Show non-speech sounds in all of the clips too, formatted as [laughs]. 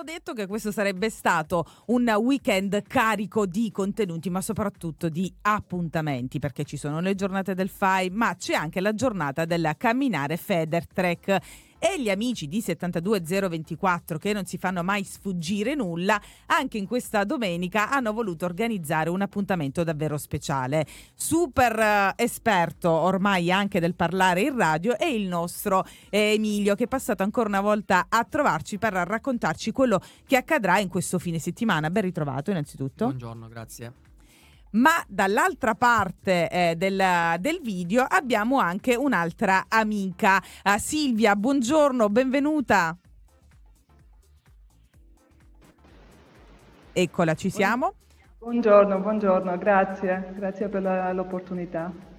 avevo detto che questo sarebbe stato un weekend carico di contenuti, ma soprattutto di appuntamenti, perché ci sono le giornate del FAI, ma c'è anche la giornata del camminare Feder Trek e gli amici di 72024 che non si fanno mai sfuggire nulla, anche in questa domenica hanno voluto organizzare un appuntamento davvero speciale. Super eh, esperto ormai anche del parlare in radio è il nostro eh, Emilio che è passato ancora una volta a trovarci per raccontarci quello che accadrà in questo fine settimana. Ben ritrovato innanzitutto. Buongiorno, grazie ma dall'altra parte eh, del, del, video abbiamo anche un'altra amica, uh, Silvia. Buongiorno, benvenuta. Eccola, ci siamo. Buongiorno, buongiorno, grazie, grazie per la, l'opportunità.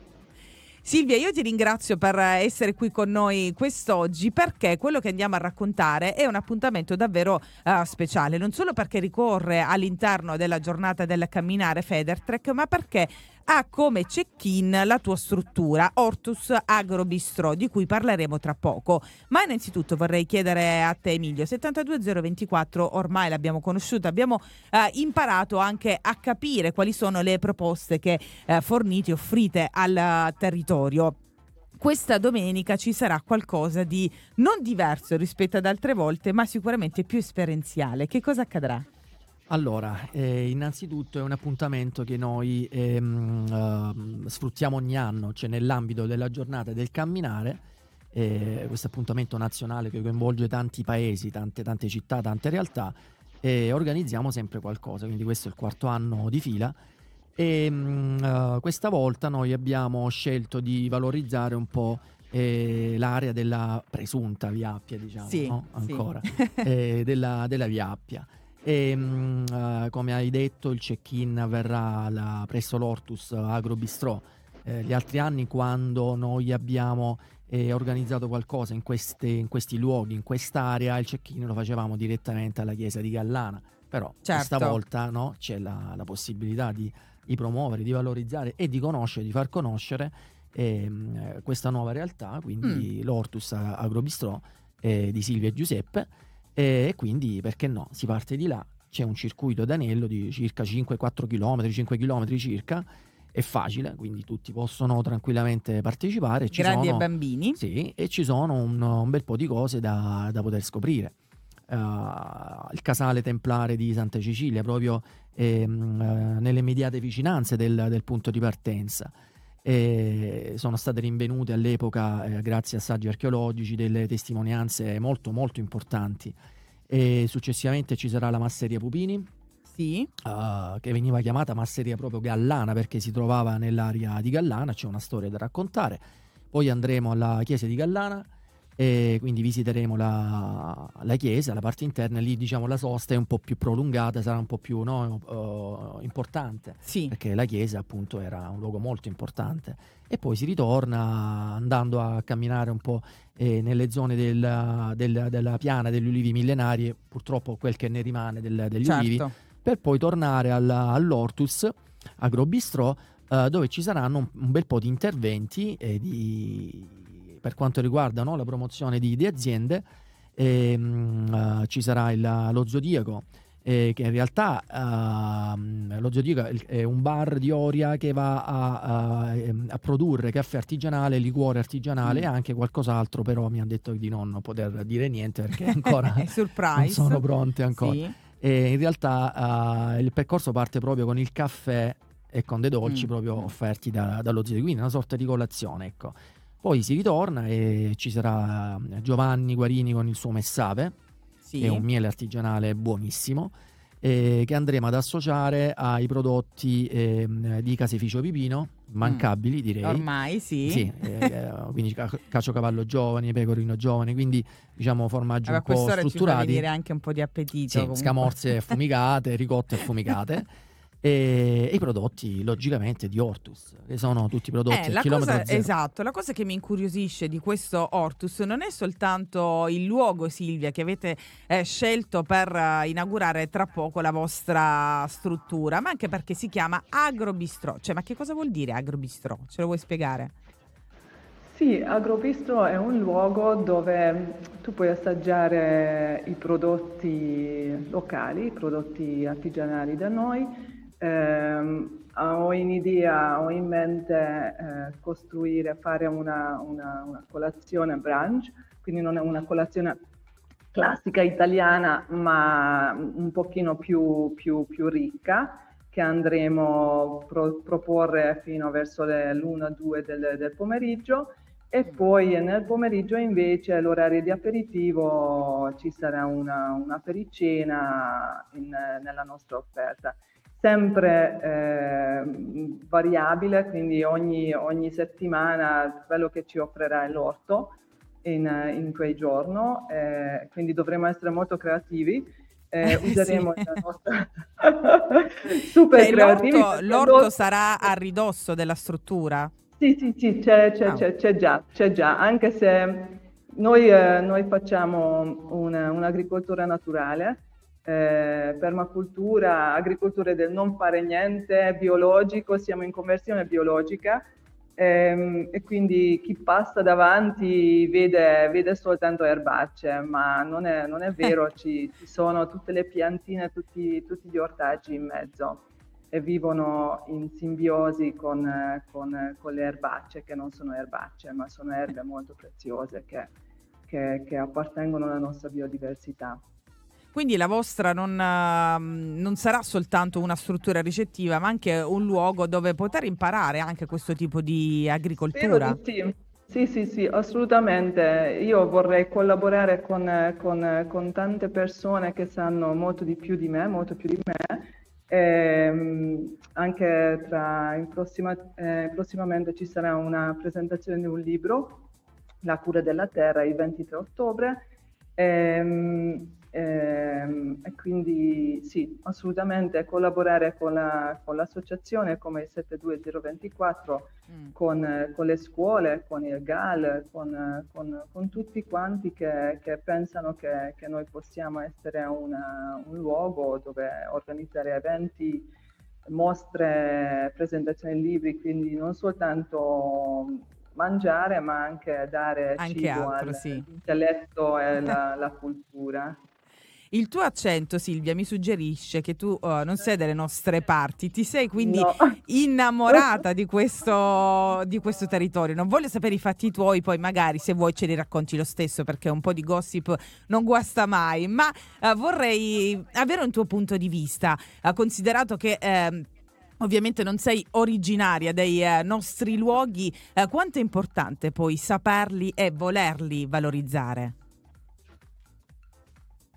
Silvia, io ti ringrazio per essere qui con noi quest'oggi perché quello che andiamo a raccontare è un appuntamento davvero uh, speciale, non solo perché ricorre all'interno della giornata del camminare Federtrek, ma perché ha come check-in la tua struttura Ortus Agro Bistro di cui parleremo tra poco. Ma innanzitutto vorrei chiedere a te Emilio, 72024 ormai l'abbiamo conosciuta, abbiamo eh, imparato anche a capire quali sono le proposte che eh, fornite, offrite al territorio questa domenica ci sarà qualcosa di non diverso rispetto ad altre volte, ma sicuramente più esperienziale. Che cosa accadrà? Allora, eh, innanzitutto è un appuntamento che noi ehm, uh, sfruttiamo ogni anno, cioè nell'ambito della giornata del camminare, eh, questo appuntamento nazionale che coinvolge tanti paesi, tante, tante città, tante realtà, e organizziamo sempre qualcosa, quindi questo è il quarto anno di fila. E uh, questa volta noi abbiamo scelto di valorizzare un po' eh, l'area della presunta Via Appia, diciamo, sì, no? ancora, sì. [laughs] eh, della, della Via Appia. E mh, uh, come hai detto, il check-in avverrà la, presso l'Ortus Agro Bistro. Eh, gli altri anni, quando noi abbiamo eh, organizzato qualcosa in, queste, in, questi luoghi, in quest'area, il check-in lo facevamo direttamente alla chiesa di Gallana. Però certo. questa volta no, c'è la, la possibilità di, di, promuovere, di valorizzare e di conoscere, di far conoscere ehm, questa nuova realtà, quindi mm. l'Ortus Agro Bistro eh, di Silvia e Giuseppe e quindi perché no? Si parte di là, c'è un circuito d'anello di circa 5-4 km, 5 km circa, è facile, quindi tutti possono tranquillamente partecipare. Ci Grandi sono, e bambini. Sì, e ci sono un, un bel po' di cose da, da poter scoprire. Uh, il casale templare di Santa Cecilia, proprio ehm, uh, nelle immediate vicinanze del, del punto di partenza. E sono state rinvenute all'epoca, eh, grazie a saggi archeologici, delle testimonianze molto molto importanti. E successivamente ci sarà la masseria Pupini, sì. uh, che veniva chiamata masseria proprio Gallana perché si trovava nell'area di Gallana, c'è una storia da raccontare. Poi andremo alla chiesa di Gallana e quindi visiteremo la, la, chiesa, la parte interna, lì diciamo la sosta è un po' più prolungata, sarà un po' più no, uh, importante, sì. perché la chiesa appunto era un luogo molto importante e poi si ritorna andando a camminare un po' eh, nelle zone del, del, della piana degli ulivi millenari, purtroppo quel che ne rimane del, degli certo. ulivi, per poi tornare alla, all'Ortus Agrobistro uh, dove ci saranno un, un, bel po' di interventi e di per quanto riguarda no, la promozione di, di aziende, e, mh, uh, ci sarà il, lo Zodiaco. Eh, che in realtà uh, lo Zodiaco è un bar di Oria che va a, a, a produrre caffè artigianale, liquore artigianale mm. e anche qualcos'altro, però mi hanno detto di non poter dire niente perché [laughs] ancora non sono pronte ancora. Sì. E in realtà uh, il percorso parte proprio con il caffè e con dei dolci mm. proprio offerti da, dallo Zodiaco, quindi una sorta di colazione, ecco. Poi si ritorna e ci sarà eh, Giovanni Guarini con il suo Messave, sì. che è un miele artigianale buonissimo, eh, che andremo ad associare ai prodotti eh, di Caseificio Pipino, mancabili mm. direi. Ormai sì. sì eh, [laughs] quindi cacio cavallo giovane, pecorino giovane, quindi diciamo formaggi allora, un po' strutturati. Ci fa venire anche un po' di appetito. Sì, scamorze [laughs] affumicate, ricotte affumicate. [laughs] e, i prodotti logicamente di Ortus, che sono tutti prodotti eh, a chilometro cosa, zero. Esatto, la cosa che mi incuriosisce di questo Ortus non è soltanto il luogo, Silvia, che avete eh, scelto per uh, inaugurare tra poco la vostra struttura, ma anche perché si chiama Agrobistro. Cioè, ma che cosa vuol dire Agrobistro? Ce lo vuoi spiegare? Sì, Agrobistro è un luogo dove tu puoi assaggiare i prodotti locali, i prodotti artigianali da noi. Eh, ho in idea, ho in mente eh, costruire, fare una, una, una colazione brunch, quindi non è una colazione classica italiana, ma un pochino più, più, più ricca, che andremo a pro, proporre fino verso le l'1-2 del, del pomeriggio. E poi nel pomeriggio invece l'orario di aperitivo ci sarà una, una pericena in, nella nostra offerta sempre eh, variabile, quindi ogni, ogni, settimana quello che ci offrirà l'orto in, in quei giorni, eh, quindi dovremo essere molto creativi. Eh, [laughs] useremo sì. la nostra [laughs] super cioè, creativi. L'orto, l'orto sarà a ridosso della struttura? Sì, sì, sì, c'è, c'è, oh. c'è, c'è già, c'è già, anche se noi, eh, noi facciamo un, un'agricoltura naturale, eh, permacultura, agricoltura del non fare niente, biologico, siamo in conversione biologica ehm, e quindi chi passa davanti vede, vede soltanto erbacce, ma non è, non è vero, ci, ci, sono tutte le piantine, tutti, tutti, gli ortaggi in mezzo e vivono in simbiosi con, con, con, le erbacce che non sono erbacce, ma sono erbe molto preziose che, che, che appartengono alla nostra biodiversità. Quindi la vostra non, uh, non, sarà soltanto una struttura ricettiva, ma anche un luogo dove poter imparare anche questo tipo di agricoltura. Sì. Sì, sì, sì, assolutamente. Io vorrei collaborare con, con, con, tante persone che sanno molto di più di me, molto più di me. E, ehm, anche tra, in prossima, eh, prossimamente ci sarà una presentazione di un libro, La cura della terra, il 23 ottobre. E, ehm, e quindi sì, assolutamente collaborare con, la, con l'associazione come il 72024, mm. con, con, le scuole, con il GAL, con, con tutti quanti che, che pensano che, che, noi possiamo essere una, un luogo dove organizzare eventi, mostre, presentazioni di libri, quindi non soltanto mangiare ma anche dare anche cibo altro, all'intelletto sì. e la, la cultura. Il tuo accento, Silvia, mi suggerisce che tu uh, non sei delle nostre parti, ti sei quindi no. innamorata [laughs] di questo, di questo, territorio. Non voglio sapere i fatti tuoi, poi magari se vuoi ce li racconti lo stesso perché un po' di gossip non guasta mai, ma uh, vorrei avere un tuo punto di vista, uh, considerato che... Uh, Ovviamente non sei originaria dei eh, nostri luoghi, eh, quanto è importante poi saperli e volerli valorizzare?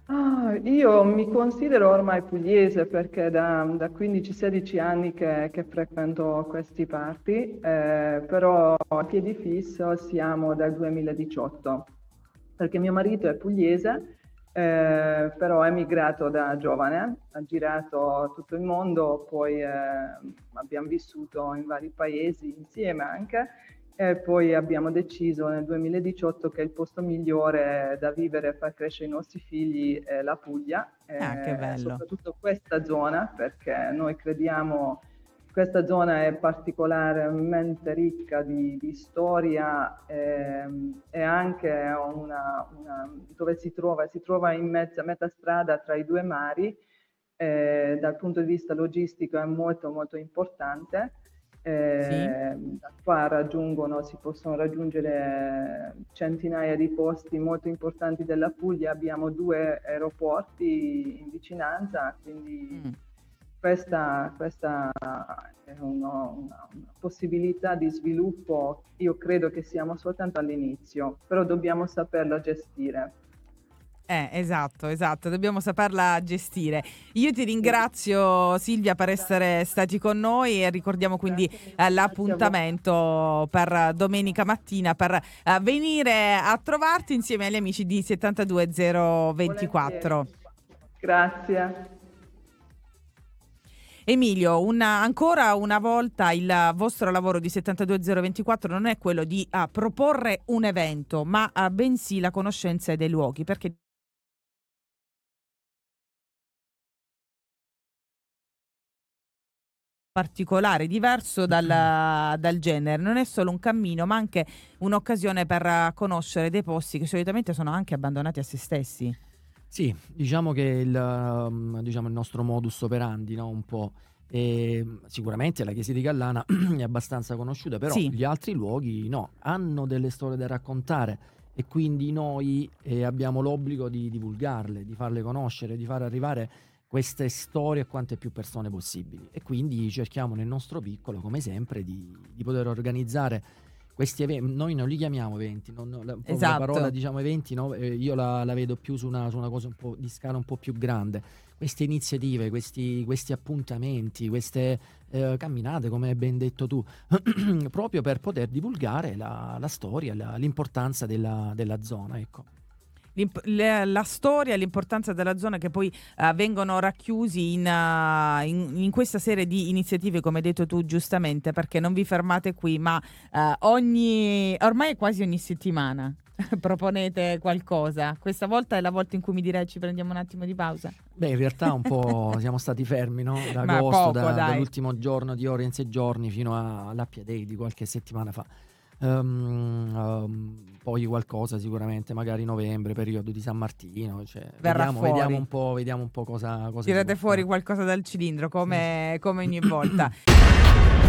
Ah, io mi considero ormai pugliese perché da, da 15-16 anni che, che, frequento questi parti, eh, però a piedi fisso siamo dal 2018, perché mio marito è pugliese, eh, però è emigrato da giovane, ha girato tutto il mondo, poi eh, abbiamo vissuto in vari paesi insieme anche e poi abbiamo deciso nel 2018 che il posto migliore da vivere e far crescere i nostri figli è la Puglia, ah, bello. soprattutto questa zona, perché noi crediamo che questa zona è particolarmente ricca di, di storia e, e anche una, una, dove si trova, si trova in mezzo, a metà strada tra i due mari, eh, dal punto di vista logistico è molto molto importante eh, sì. Da qua raggiungono, si possono raggiungere centinaia di posti molto importanti della Puglia, abbiamo due aeroporti in vicinanza, quindi mm. questa, questa, è uno, una, una possibilità di sviluppo, io credo che siamo soltanto all'inizio, però dobbiamo saperla gestire. Eh, esatto, esatto, dobbiamo saperla gestire. Io ti ringrazio Silvia per essere stati con noi e ricordiamo quindi eh, l'appuntamento per domenica mattina per eh, venire a trovarti insieme agli amici di 72024. Grazie. Emilio, una, ancora una volta il vostro lavoro di 72024 non è quello di uh, proporre un evento, ma uh, bensì la conoscenza dei luoghi, perché particolare, diverso dal, dal, genere. Non è solo un cammino, ma anche un'occasione per conoscere dei posti che solitamente sono anche abbandonati a se stessi. Sì, diciamo che il, um, diciamo il nostro modus operandi, no? un po'. E sicuramente la chiesa di Gallana [clears throat] è abbastanza conosciuta, però sì. gli altri luoghi no, hanno delle storie da raccontare e quindi noi eh, abbiamo l'obbligo di divulgarle, di farle conoscere, di far arrivare queste storie a quante più persone possibili. E quindi cerchiamo nel nostro piccolo, come sempre, di, di poter organizzare questi eventi. Noi non li chiamiamo eventi, non, la, esatto. la, parola diciamo eventi, no? eh, io la, la, vedo più su una, su una cosa un po' di scala un po' più grande. Queste iniziative, questi, questi appuntamenti, queste eh, camminate, come hai ben detto tu, [clears throat] proprio per poter divulgare la, la storia, l'importanza della, della zona. Ecco le, la storia, l'importanza della zona che poi uh, vengono racchiusi in, uh, in, in, questa serie di iniziative, come hai detto tu giustamente, perché non vi fermate qui, ma uh, ogni, ormai quasi ogni settimana [laughs] proponete qualcosa. Questa volta è la volta in cui mi direi ci prendiamo un attimo di pausa. Beh, in realtà un po' [laughs] siamo stati fermi, no? Da agosto, da, dall'ultimo giorno di Orienz e Giorni fino all'Appia Day di qualche settimana fa. Um, um, poi qualcosa sicuramente, magari novembre, periodo di San Martino. Cioè, vediamo, vediamo, un po', vediamo un po' cosa, cosa Tirate fuori qualcosa dal cilindro come, come ogni volta. [clears throat]